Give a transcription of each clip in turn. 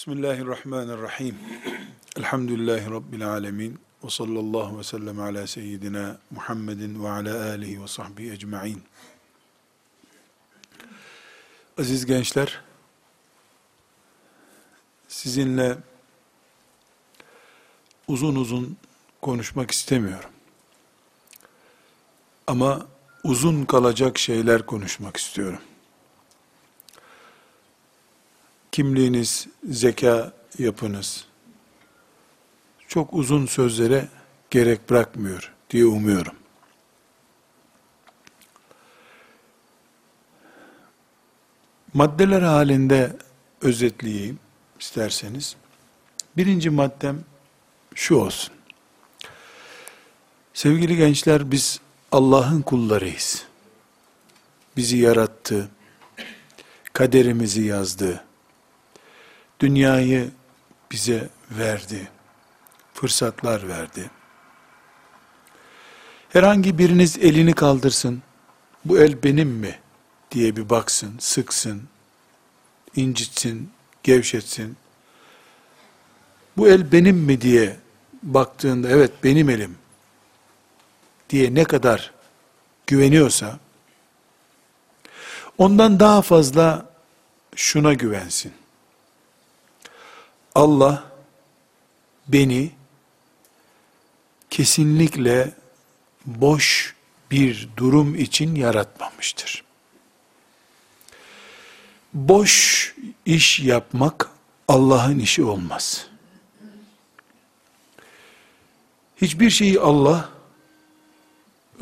Bismillahirrahmanirrahim. Elhamdülillahi Rabbil alemin. Ve sallallahu ve sellem ala seyyidina Muhammedin ve ala alihi ve sahbihi ecma'in. Aziz gençler, sizinle uzun uzun konuşmak istemiyorum. Ama uzun kalacak şeyler konuşmak istiyorum kimliğiniz, zeka yapınız çok uzun sözlere gerek bırakmıyor diye umuyorum. Maddeler halinde özetleyeyim isterseniz. Birinci maddem şu olsun. Sevgili gençler biz Allah'ın kullarıyız. Bizi yarattı, kaderimizi yazdı, dünyayı bize verdi. Fırsatlar verdi. Herhangi biriniz elini kaldırsın. Bu el benim mi? diye bir baksın, sıksın, incitsin, gevşetsin. Bu el benim mi diye baktığında evet benim elim diye ne kadar güveniyorsa ondan daha fazla şuna güvensin. Allah beni kesinlikle boş bir durum için yaratmamıştır. Boş iş yapmak Allah'ın işi olmaz. Hiçbir şeyi Allah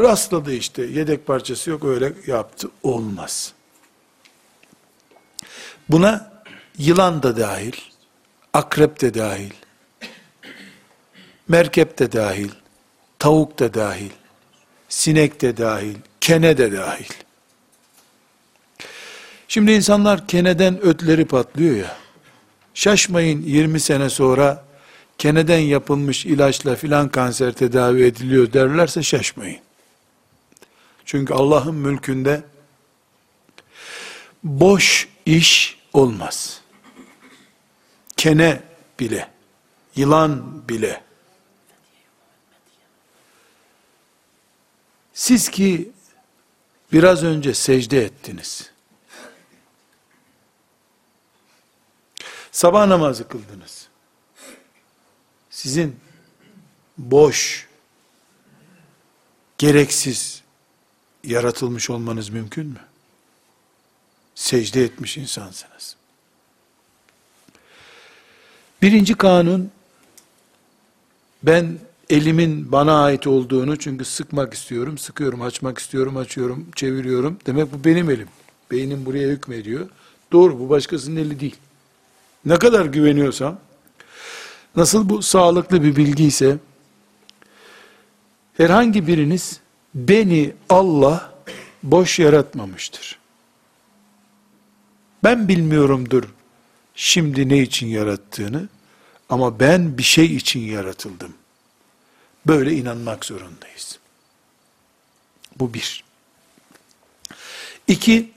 rastladı işte yedek parçası yok öyle yaptı olmaz. Buna yılan da dahil, akrep de dahil, merkep de dahil, tavuk da dahil, sinek de dahil, kene de dahil. Şimdi insanlar keneden ötleri patlıyor ya, şaşmayın 20 sene sonra keneden yapılmış ilaçla filan kanser tedavi ediliyor derlerse şaşmayın. Çünkü Allah'ın mülkünde boş iş olmaz kene bile, yılan bile, siz ki biraz önce secde ettiniz, sabah namazı kıldınız, sizin boş, gereksiz yaratılmış olmanız mümkün mü? Secde etmiş insansınız. Birinci kanun, ben elimin bana ait olduğunu çünkü sıkmak istiyorum, sıkıyorum, açmak istiyorum, açıyorum, çeviriyorum. Demek bu benim elim. Beynim buraya hükmediyor. Doğru, bu başkasının eli değil. Ne kadar güveniyorsam, nasıl bu sağlıklı bir bilgi ise, herhangi biriniz, beni Allah boş yaratmamıştır. Ben bilmiyorumdur şimdi ne için yarattığını ama ben bir şey için yaratıldım. Böyle inanmak zorundayız. Bu bir. İki,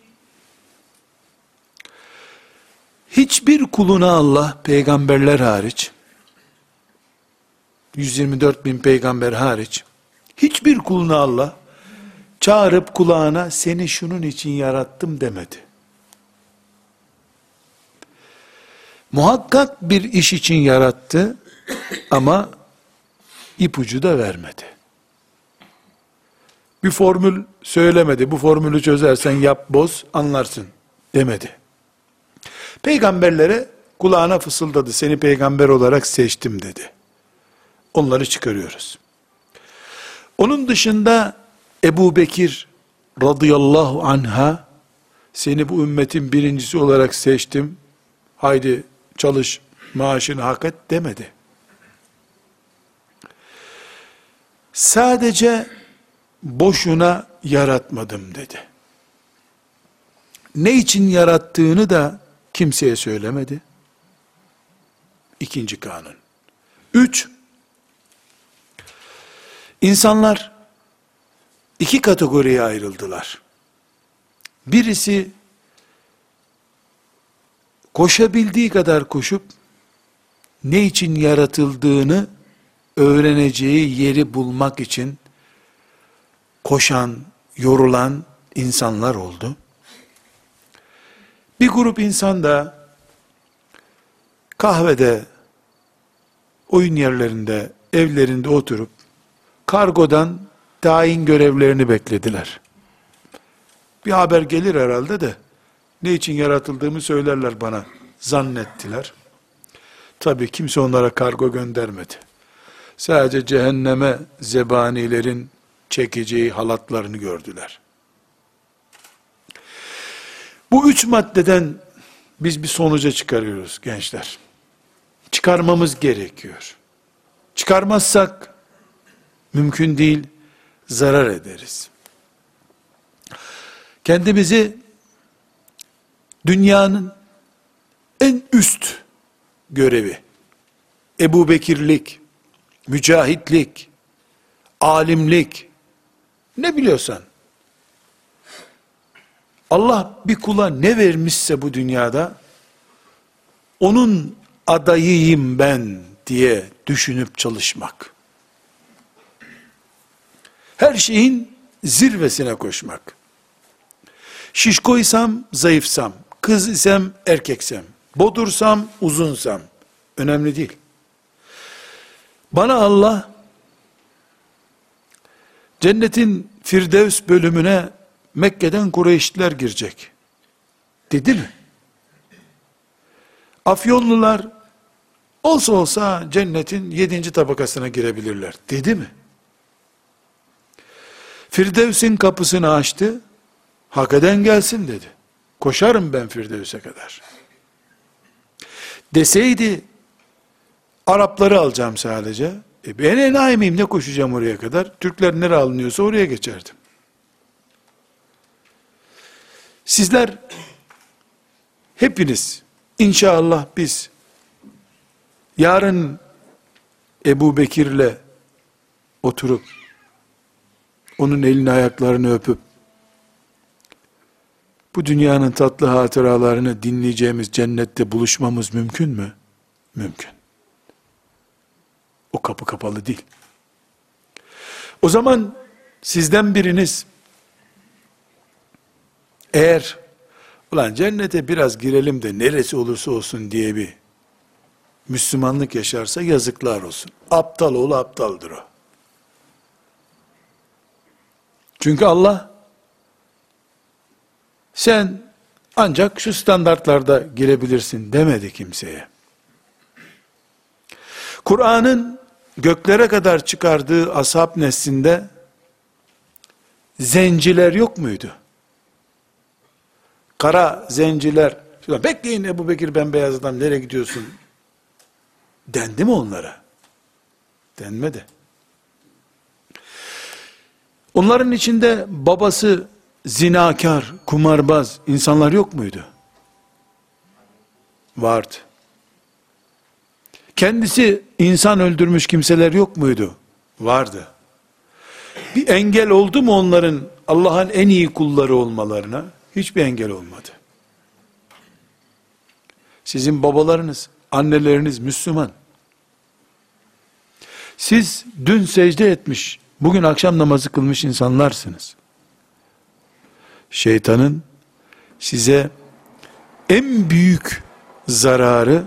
hiçbir kuluna Allah peygamberler hariç, 124 bin peygamber hariç, hiçbir kuluna Allah çağırıp kulağına seni şunun için yarattım demedi. Muhakkak bir iş için yarattı ama ipucu da vermedi. Bir formül söylemedi. Bu formülü çözersen yap boz anlarsın demedi. Peygamberlere kulağına fısıldadı. Seni peygamber olarak seçtim dedi. Onları çıkarıyoruz. Onun dışında Ebu Bekir radıyallahu anha seni bu ümmetin birincisi olarak seçtim. Haydi çalış, maaşını hak et demedi. Sadece boşuna yaratmadım dedi. Ne için yarattığını da kimseye söylemedi. İkinci kanun. Üç, insanlar iki kategoriye ayrıldılar. Birisi koşabildiği kadar koşup ne için yaratıldığını öğreneceği yeri bulmak için koşan, yorulan insanlar oldu. Bir grup insan da kahvede, oyun yerlerinde, evlerinde oturup kargodan tayin görevlerini beklediler. Bir haber gelir herhalde de ne için yaratıldığımı söylerler bana zannettiler. Tabi kimse onlara kargo göndermedi. Sadece cehenneme zebanilerin çekeceği halatlarını gördüler. Bu üç maddeden biz bir sonuca çıkarıyoruz gençler. Çıkarmamız gerekiyor. Çıkarmazsak mümkün değil zarar ederiz. Kendimizi dünyanın en üst görevi, Ebu Bekirlik, mücahitlik, alimlik, ne biliyorsan, Allah bir kula ne vermişse bu dünyada, onun adayıyım ben diye düşünüp çalışmak. Her şeyin zirvesine koşmak. Şişkoysam, zayıfsam, kız isem, erkeksem, bodursam, uzunsam, önemli değil. Bana Allah, cennetin Firdevs bölümüne Mekke'den Kureyşliler girecek. Dedi mi? Afyonlular olsa olsa cennetin yedinci tabakasına girebilirler. Dedi mi? Firdevs'in kapısını açtı. Hak eden gelsin dedi. Koşarım ben Firdevs'e kadar. Deseydi Arapları alacağım sadece. E ben enayi miyim ne koşacağım oraya kadar? Türkler nere alınıyorsa oraya geçerdim. Sizler hepiniz inşallah biz yarın Ebu Bekir'le oturup onun elini ayaklarını öpüp bu dünyanın tatlı hatıralarını dinleyeceğimiz cennette buluşmamız mümkün mü? Mümkün. O kapı kapalı değil. O zaman sizden biriniz eğer ulan cennete biraz girelim de neresi olursa olsun diye bir Müslümanlık yaşarsa yazıklar olsun. Aptal ol aptaldır o. Çünkü Allah sen ancak şu standartlarda girebilirsin demedi kimseye. Kur'an'ın göklere kadar çıkardığı ashab neslinde zenciler yok muydu? Kara zenciler, bekleyin Ebu Bekir ben beyaz adam nereye gidiyorsun? Dendi mi onlara? Denmedi. Onların içinde babası zinakar, kumarbaz insanlar yok muydu? Vardı. Kendisi insan öldürmüş kimseler yok muydu? Vardı. Bir engel oldu mu onların Allah'ın en iyi kulları olmalarına? Hiçbir engel olmadı. Sizin babalarınız, anneleriniz Müslüman. Siz dün secde etmiş, bugün akşam namazı kılmış insanlarsınız. Şeytanın size en büyük zararı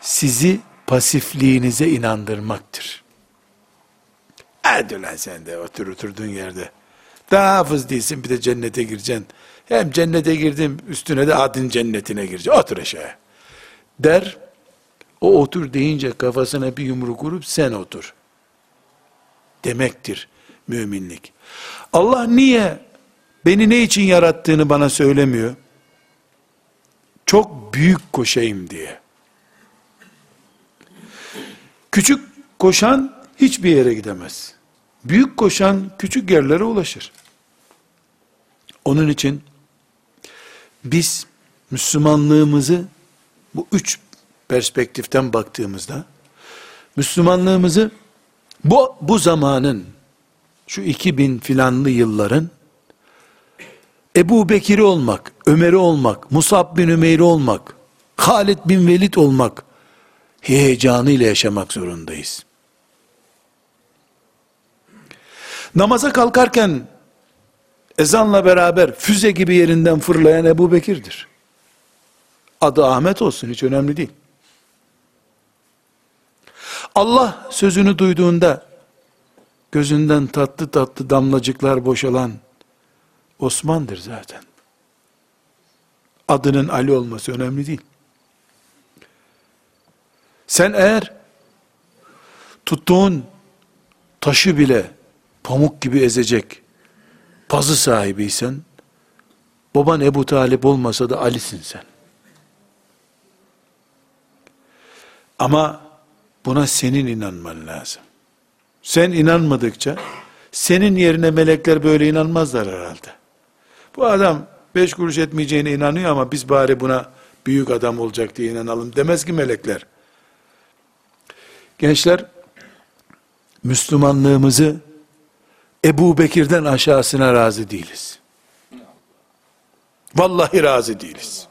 sizi pasifliğinize inandırmaktır. Hadi lan sen de otur oturduğun yerde. Daha hafız değilsin bir de cennete gireceksin. Hem cennete girdim üstüne de adın cennetine gireceksin. Otur aşağıya. Der. O otur deyince kafasına bir yumruk vurup sen otur. Demektir müminlik. Allah niye beni ne için yarattığını bana söylemiyor? Çok büyük koşayım diye. Küçük koşan hiçbir yere gidemez. Büyük koşan küçük yerlere ulaşır. Onun için biz Müslümanlığımızı bu üç perspektiften baktığımızda Müslümanlığımızı bu, bu zamanın şu 2000 filanlı yılların Ebu Bekir'i olmak, Ömer'i olmak, Musab bin Ümeyr'i olmak, Halid bin Velid olmak, heyecanıyla yaşamak zorundayız. Namaza kalkarken ezanla beraber füze gibi yerinden fırlayan Ebu Bekir'dir. Adı Ahmet olsun hiç önemli değil. Allah sözünü duyduğunda gözünden tatlı tatlı damlacıklar boşalan Osman'dır zaten. Adının Ali olması önemli değil. Sen eğer tuttuğun taşı bile pamuk gibi ezecek pazı sahibiysen, baban Ebu Talip olmasa da Ali'sin sen. Ama buna senin inanman lazım. Sen inanmadıkça, senin yerine melekler böyle inanmazlar herhalde. Bu adam beş kuruş etmeyeceğine inanıyor ama biz bari buna büyük adam olacak diye inanalım demez ki melekler. Gençler, Müslümanlığımızı Ebu Bekir'den aşağısına razı değiliz. Vallahi razı değiliz.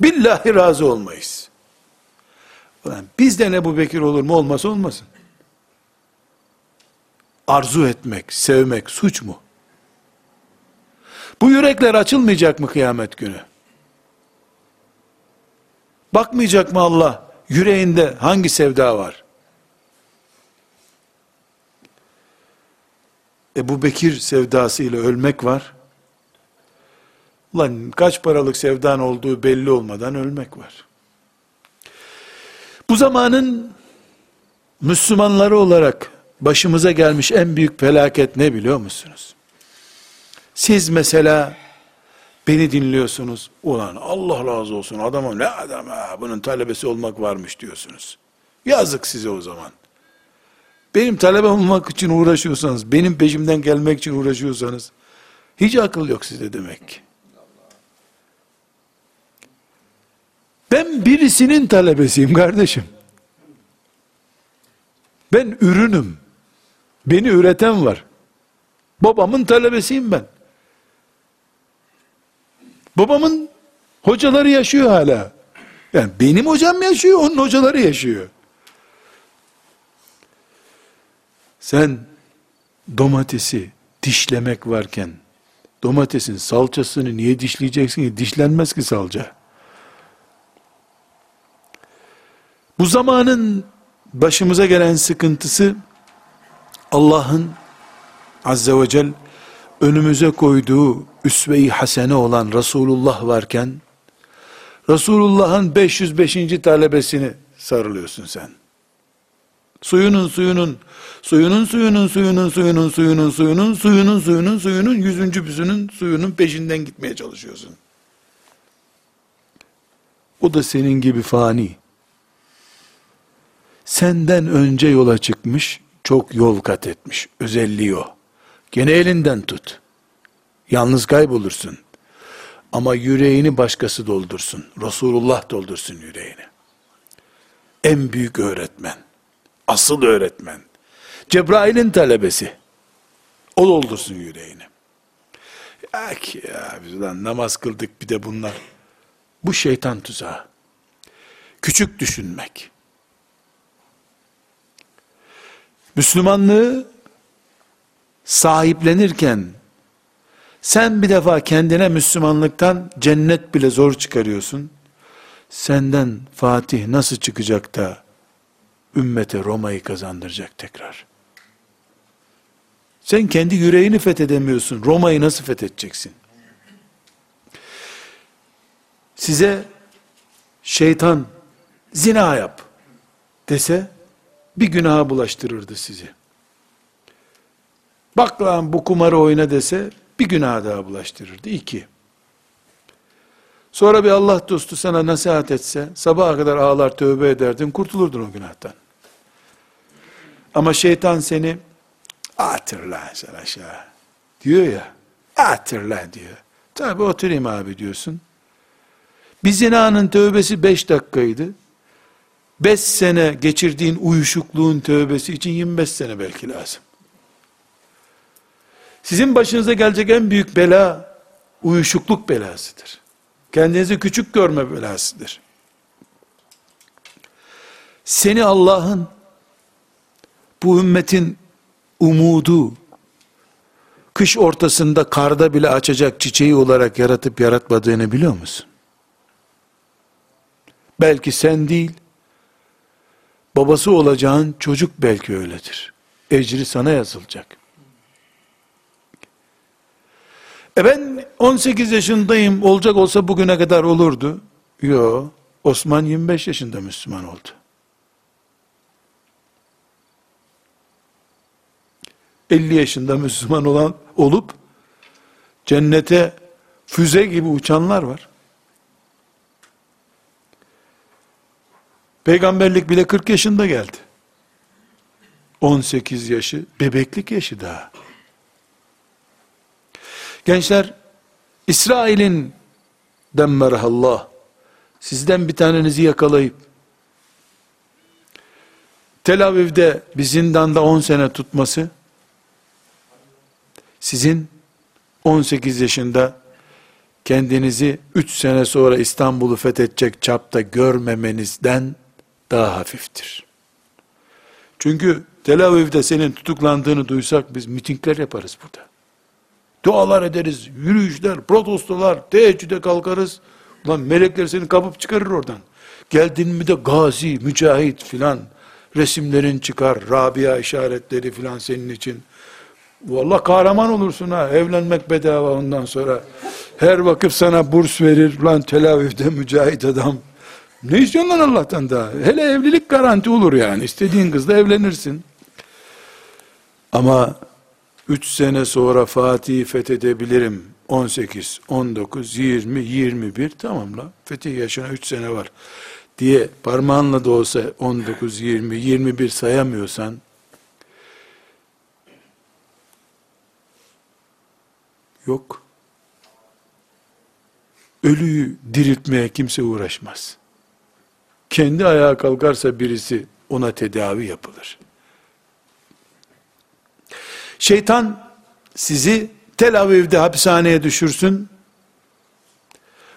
Billahi razı olmayız. Ulan bizden Ebu Bekir olur mu olmasa olmasın. Arzu etmek, sevmek suç mu? Bu yürekler açılmayacak mı kıyamet günü? Bakmayacak mı Allah yüreğinde hangi sevda var? Ebu Bekir sevdasıyla ölmek var. Ulan kaç paralık sevdan olduğu belli olmadan ölmek var. Bu zamanın Müslümanları olarak başımıza gelmiş en büyük felaket ne biliyor musunuz? Siz mesela beni dinliyorsunuz. Ulan Allah razı olsun adama ne adam ha bunun talebesi olmak varmış diyorsunuz. Yazık size o zaman. Benim talebe olmak için uğraşıyorsanız, benim peşimden gelmek için uğraşıyorsanız, hiç akıl yok size demek ki. Ben birisinin talebesiyim kardeşim. Ben ürünüm. Beni üreten var. Babamın talebesiyim ben. Babamın hocaları yaşıyor hala. Yani benim hocam yaşıyor, onun hocaları yaşıyor. Sen domatesi dişlemek varken domatesin salçasını niye dişleyeceksin ki? Dişlenmez ki salça. Bu zamanın başımıza gelen sıkıntısı Allah'ın azze ve cel önümüze koyduğu üsve-i hasene olan Resulullah varken Resulullah'ın 505. talebesini sarılıyorsun sen. Suyunun suyunun, suyunun suyunun suyunun suyunun suyunun suyunun suyunun suyunun suyunun yüzüncü büzünün suyunun peşinden gitmeye çalışıyorsun. O da senin gibi fani. Senden önce yola çıkmış, çok yol kat etmiş. Özelliği o. Gene elinden tut. Yalnız kaybolursun. Ama yüreğini başkası doldursun. Resulullah doldursun yüreğini. En büyük öğretmen. Asıl öğretmen. Cebrail'in talebesi. O doldursun yüreğini. Ya ki ya biz lan namaz kıldık bir de bunlar. Bu şeytan tuzağı. Küçük düşünmek. Müslümanlığı sahiplenirken sen bir defa kendine Müslümanlıktan cennet bile zor çıkarıyorsun. Senden Fatih nasıl çıkacak da ümmete Roma'yı kazandıracak tekrar. Sen kendi yüreğini fethedemiyorsun. Roma'yı nasıl fethedeceksin? Size şeytan zina yap dese bir günaha bulaştırırdı sizi. Bak lan bu kumarı oyna dese bir günah daha bulaştırırdı. İki. Sonra bir Allah dostu sana nasihat etse sabaha kadar ağlar tövbe ederdin kurtulurdun o günahtan. Ama şeytan seni atır lan sen aşağı diyor ya. Atır lan diyor. Tabi oturayım abi diyorsun. Bir zinanın tövbesi beş dakikaydı. Beş sene geçirdiğin uyuşukluğun tövbesi için 25 sene belki lazım. Sizin başınıza gelecek en büyük bela uyuşukluk belasıdır. Kendinizi küçük görme belasıdır. Seni Allah'ın bu ümmetin umudu, kış ortasında karda bile açacak çiçeği olarak yaratıp yaratmadığını biliyor musun? Belki sen değil, babası olacağın çocuk belki öyledir. Ecri sana yazılacak. E ben 18 yaşındayım, olacak olsa bugüne kadar olurdu. Yo, Osman 25 yaşında Müslüman oldu. 50 yaşında Müslüman olan olup cennete füze gibi uçanlar var. Peygamberlik bile 40 yaşında geldi. 18 yaşı, bebeklik yaşı daha. Gençler, İsrail'in demmerhallah, sizden bir tanenizi yakalayıp, Tel Aviv'de bir zindanda 10 sene tutması, sizin 18 yaşında kendinizi 3 sene sonra İstanbul'u fethedecek çapta görmemenizden daha hafiftir. Çünkü Tel Aviv'de senin tutuklandığını duysak biz mitingler yaparız burada. Dualar ederiz, yürüyüşler, protestolar, teheccüde kalkarız. Ulan melekler seni kapıp çıkarır oradan. Geldin mi de gazi, mücahit filan resimlerin çıkar, Rabia işaretleri filan senin için. Vallahi kahraman olursun ha. Evlenmek bedava ondan sonra. Her vakıf sana burs verir. Lan Tel Aviv'de mücahit adam. Ne istiyorsun lan Allah'tan da? Hele evlilik garanti olur yani. İstediğin kızla evlenirsin. Ama 3 sene sonra Fatih'i fethedebilirim. 18, 19, 20, 21 tamam la. Fetih yaşına 3 sene var. Diye parmağınla da olsa 19, 20, 21 sayamıyorsan Yok. Ölüyü diriltmeye kimse uğraşmaz. Kendi ayağa kalkarsa birisi ona tedavi yapılır. Şeytan sizi Tel Aviv'de hapishaneye düşürsün.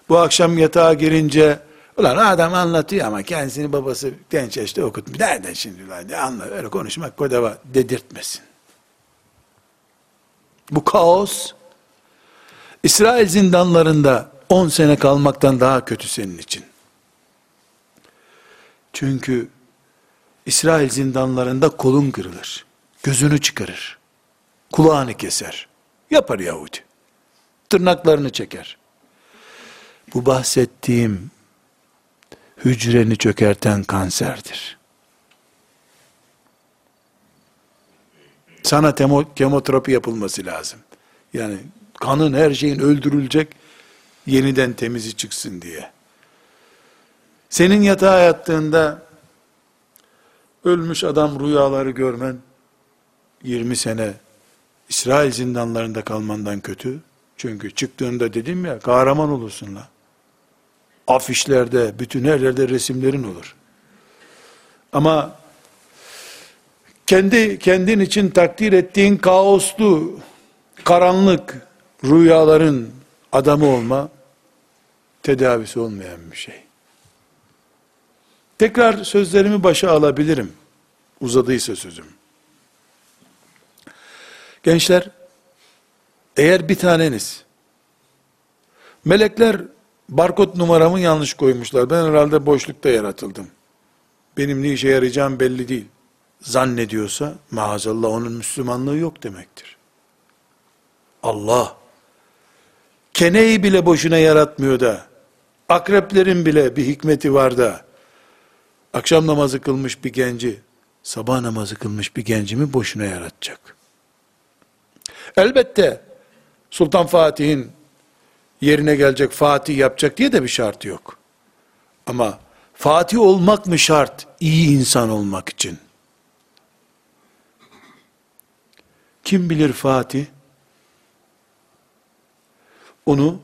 Bu akşam yatağa girince ulan adam anlatıyor ama kendisini babası genç yaşta okutmuş. Nereden şimdi ulan anla öyle konuşmak kodava dedirtmesin. Bu kaos İsrail zindanlarında 10 sene kalmaktan daha kötü senin için. Çünkü İsrail zindanlarında kolun kırılır. Gözünü çıkarır. Kulağını keser. Yapar Yahudi. Tırnaklarını çeker. Bu bahsettiğim hücreni çökerten kanserdir. Sana temo, kemoterapi yapılması lazım. Yani kanın her şeyin öldürülecek, yeniden temizi çıksın diye. Senin yatağa yattığında, ölmüş adam rüyaları görmen, 20 sene İsrail zindanlarında kalmandan kötü. Çünkü çıktığında dedim ya, kahraman olursun la. Afişlerde, bütün her yerde resimlerin olur. Ama kendi kendin için takdir ettiğin kaoslu, karanlık, rüyaların adamı olma tedavisi olmayan bir şey. Tekrar sözlerimi başa alabilirim. Uzadıysa sözüm. Gençler, eğer bir taneniz, melekler barkod numaramı yanlış koymuşlar. Ben herhalde boşlukta yaratıldım. Benim ne işe yarayacağım belli değil. Zannediyorsa maazallah onun Müslümanlığı yok demektir. Allah keneyi bile boşuna yaratmıyor da, akreplerin bile bir hikmeti var da, akşam namazı kılmış bir genci, sabah namazı kılmış bir gencimi boşuna yaratacak. Elbette, Sultan Fatih'in yerine gelecek Fatih yapacak diye de bir şartı yok. Ama Fatih olmak mı şart iyi insan olmak için? Kim bilir Fatih? onu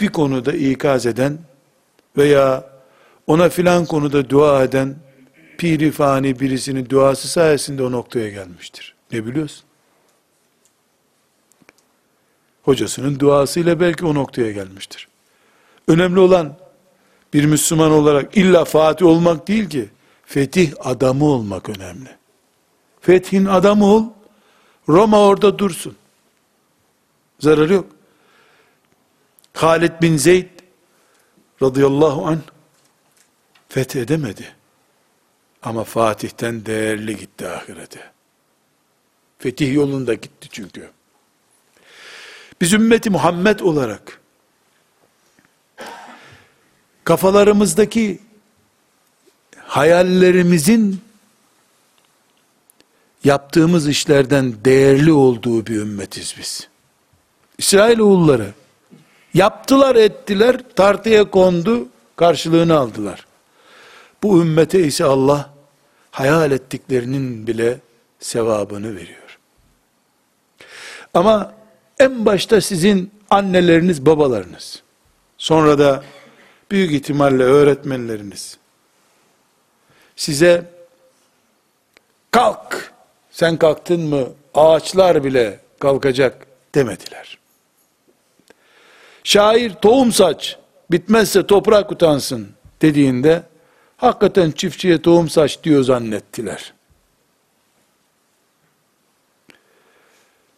bir konuda ikaz eden veya ona filan konuda dua eden piri fani birisinin duası sayesinde o noktaya gelmiştir. Ne biliyorsun? Hocasının duasıyla belki o noktaya gelmiştir. Önemli olan bir Müslüman olarak illa Fatih olmak değil ki, Fetih adamı olmak önemli. Fethin adamı ol, Roma orada dursun. Zararı yok. Halid bin Zeyd radıyallahu an fethedemedi. Ama Fatih'ten değerli gitti ahirete. Fetih yolunda gitti çünkü. Biz ümmeti Muhammed olarak kafalarımızdaki hayallerimizin yaptığımız işlerden değerli olduğu bir ümmetiz biz. İsrailoğulları yaptılar ettiler tartıya kondu karşılığını aldılar. Bu ümmete ise Allah hayal ettiklerinin bile sevabını veriyor. Ama en başta sizin anneleriniz, babalarınız, sonra da büyük ihtimalle öğretmenleriniz size kalk, sen kalktın mı ağaçlar bile kalkacak demediler. Şair tohum saç, bitmezse toprak utansın dediğinde hakikaten çiftçiye tohum saç diyor zannettiler.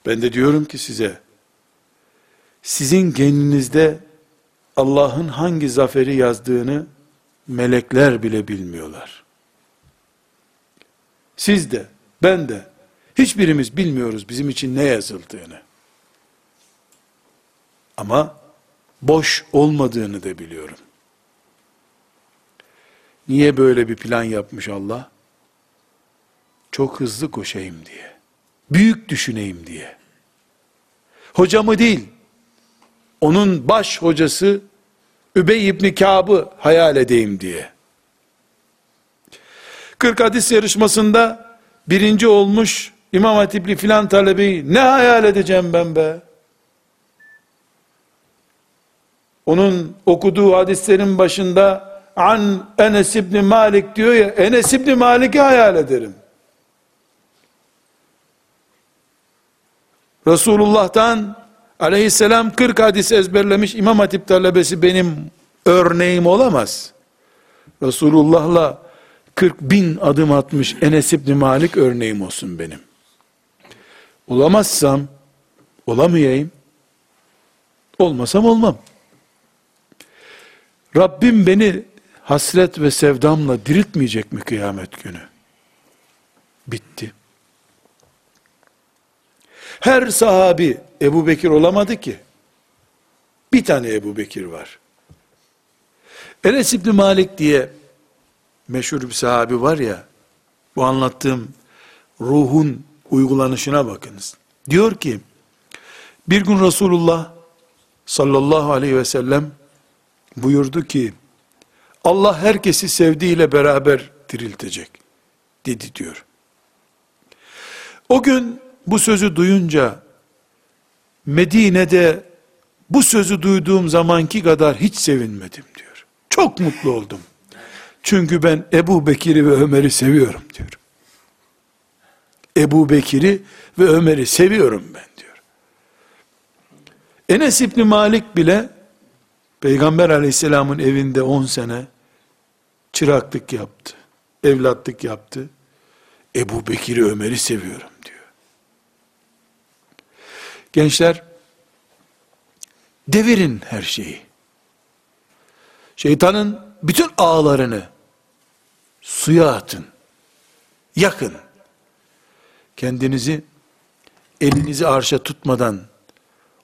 Ben de diyorum ki size, sizin kendinizde Allah'ın hangi zaferi yazdığını melekler bile bilmiyorlar. Siz de, ben de, hiçbirimiz bilmiyoruz bizim için ne yazıldığını. Ama boş olmadığını da biliyorum. Niye böyle bir plan yapmış Allah? Çok hızlı koşayım diye. Büyük düşüneyim diye. Hocamı değil, onun baş hocası Übey İbni Kâb'ı hayal edeyim diye. 40 hadis yarışmasında birinci olmuş İmam Hatipli filan talebeyi ne hayal edeceğim ben be? Onun okuduğu hadislerin başında an Enes İbni Malik diyor ya, Enes İbni Malik'i hayal ederim. Resulullah'tan aleyhisselam 40 hadis ezberlemiş İmam Hatip talebesi benim örneğim olamaz. Resulullah'la 40 bin adım atmış Enes İbni Malik örneğim olsun benim. Olamazsam, olamayayım, olmasam olmam. Rabbim beni hasret ve sevdamla diriltmeyecek mi kıyamet günü? Bitti. Her sahabi Ebu Bekir olamadı ki. Bir tane Ebu Bekir var. Enes İbni Malik diye meşhur bir sahabi var ya, bu anlattığım ruhun uygulanışına bakınız. Diyor ki, bir gün Resulullah sallallahu aleyhi ve sellem buyurdu ki, Allah herkesi sevdiğiyle beraber diriltecek dedi diyor. O gün bu sözü duyunca Medine'de bu sözü duyduğum zamanki kadar hiç sevinmedim diyor. Çok mutlu oldum. Çünkü ben Ebu Bekir'i ve Ömer'i seviyorum diyor. Ebu Bekir'i ve Ömer'i seviyorum ben diyor. Enes İbni Malik bile Peygamber aleyhisselamın evinde 10 sene çıraklık yaptı. Evlatlık yaptı. Ebu Bekir'i Ömer'i seviyorum. Gençler, devirin her şeyi. Şeytanın bütün ağlarını suya atın. Yakın. Kendinizi elinizi arşa tutmadan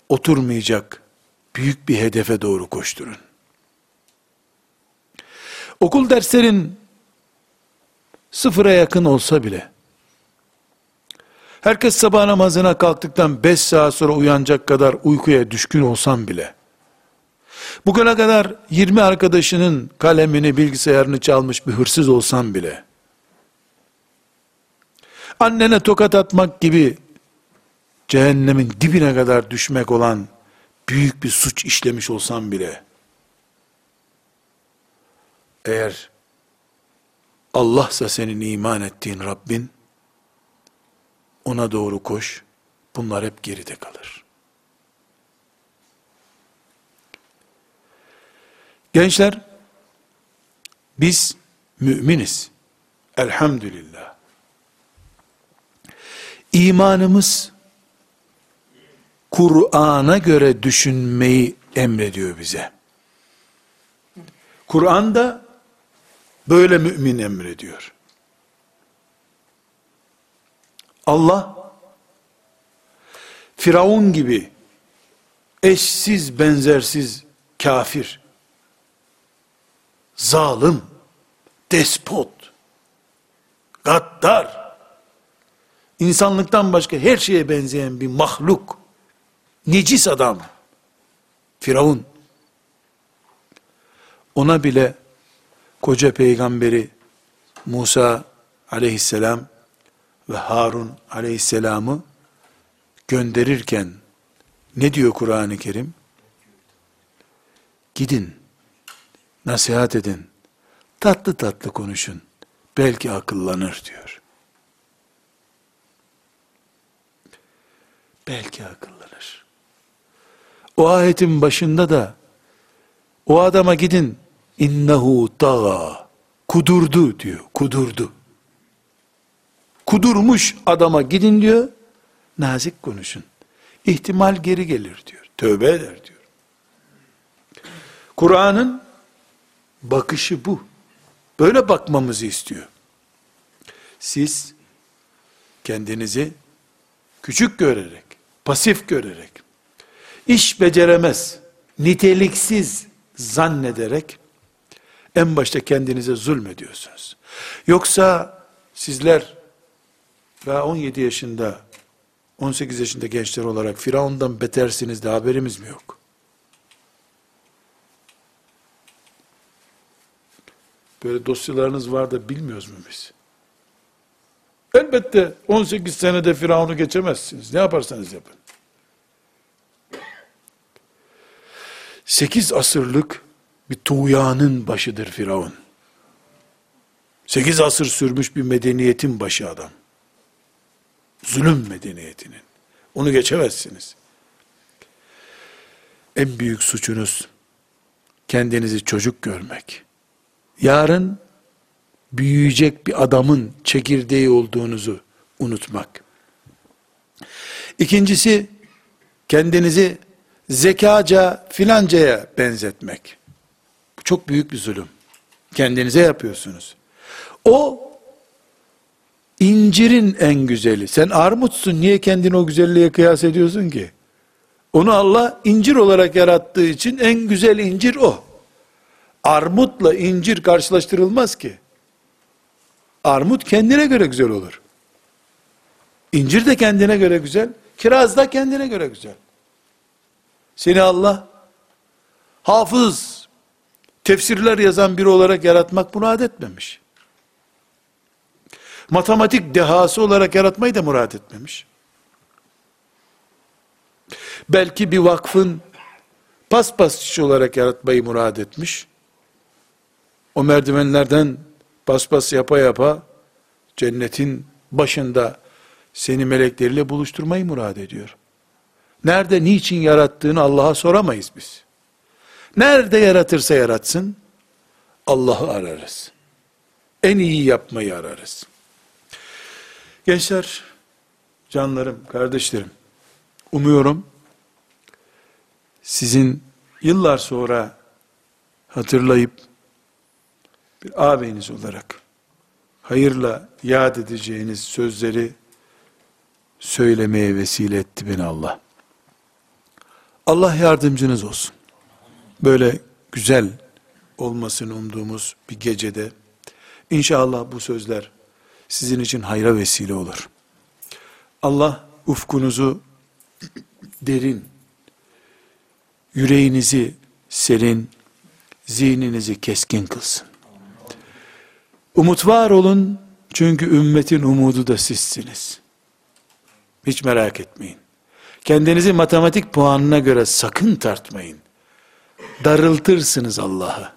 oturmayacak büyük bir hedefe doğru koşturun. Okul derslerin sıfıra yakın olsa bile, herkes sabah namazına kalktıktan 5 saat sonra uyanacak kadar uykuya düşkün olsam bile, bugüne kadar 20 arkadaşının kalemini, bilgisayarını çalmış bir hırsız olsam bile, annene tokat atmak gibi cehennemin dibine kadar düşmek olan büyük bir suç işlemiş olsam bile, eğer Allah'sa senin iman ettiğin Rabbin, ona doğru koş, bunlar hep geride kalır. Gençler, biz müminiz. Elhamdülillah. İmanımız Kur'an'a göre düşünmeyi emrediyor bize. Kur'an da böyle mümin emrediyor. Allah Firavun gibi eşsiz benzersiz kafir, zalim, despot, gaddar, insanlıktan başka her şeye benzeyen bir mahluk, necis adam, Firavun, ona bile koca peygamberi Musa aleyhisselam ve Harun aleyhisselamı gönderirken ne diyor Kur'an-ı Kerim? Gidin, nasihat edin, tatlı tatlı konuşun, belki akıllanır diyor. Belki akıllanır. O ayetin başında da o adama gidin innehu taga kudurdu diyor. Kudurdu. Kudurmuş adama gidin diyor. Nazik konuşun. İhtimal geri gelir diyor. Tövbe eder diyor. Kur'an'ın bakışı bu. Böyle bakmamızı istiyor. Siz kendinizi küçük görerek, pasif görerek, iş beceremez, niteliksiz zannederek en başta kendinize zulmediyorsunuz. Yoksa sizler daha 17 yaşında 18 yaşında gençler olarak Firavun'dan betersiniz de haberimiz mi yok? Böyle dosyalarınız var da bilmiyoruz mu biz? Elbette 18 senede Firavun'u geçemezsiniz. Ne yaparsanız yapın. 8 asırlık bir tuğyanın başıdır Firavun. 8 asır sürmüş bir medeniyetin başı adam. Zulüm medeniyetinin. Onu geçemezsiniz. En büyük suçunuz kendinizi çocuk görmek. Yarın büyüyecek bir adamın çekirdeği olduğunuzu unutmak. İkincisi kendinizi zekaca filancaya benzetmek. Bu çok büyük bir zulüm. Kendinize yapıyorsunuz. O İncirin en güzeli. Sen armutsun niye kendini o güzelliğe kıyas ediyorsun ki? Onu Allah incir olarak yarattığı için en güzel incir o. Armutla incir karşılaştırılmaz ki. Armut kendine göre güzel olur. İncir de kendine göre güzel, kiraz da kendine göre güzel. Seni Allah hafız, tefsirler yazan biri olarak yaratmak murad etmemiş matematik dehası olarak yaratmayı da murad etmemiş. Belki bir vakfın paspasçı olarak yaratmayı murad etmiş. O merdivenlerden paspas yapa yapa cennetin başında seni melekleriyle buluşturmayı murad ediyor. Nerede, niçin yarattığını Allah'a soramayız biz. Nerede yaratırsa yaratsın, Allah'ı ararız. En iyi yapmayı ararız. Gençler, canlarım, kardeşlerim, umuyorum sizin yıllar sonra hatırlayıp bir ağabeyiniz olarak hayırla yad edeceğiniz sözleri söylemeye vesile etti beni Allah. Allah yardımcınız olsun. Böyle güzel olmasını umduğumuz bir gecede inşallah bu sözler sizin için hayra vesile olur. Allah ufkunuzu derin, yüreğinizi serin, zihninizi keskin kılsın. Umut var olun, çünkü ümmetin umudu da sizsiniz. Hiç merak etmeyin. Kendinizi matematik puanına göre sakın tartmayın. Darıltırsınız Allah'ı.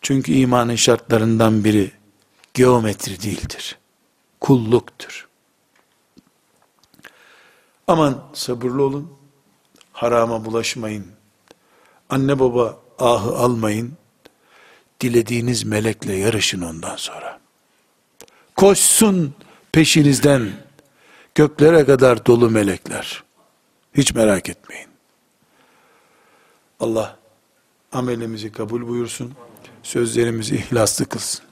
Çünkü imanın şartlarından biri geometri değildir. Kulluktur. Aman sabırlı olun. Harama bulaşmayın. Anne baba ahı almayın. dilediğiniz melekle yarışın ondan sonra. Koşsun peşinizden göklere kadar dolu melekler. Hiç merak etmeyin. Allah amelimizi kabul buyursun. Sözlerimizi ihlaslı kılsın.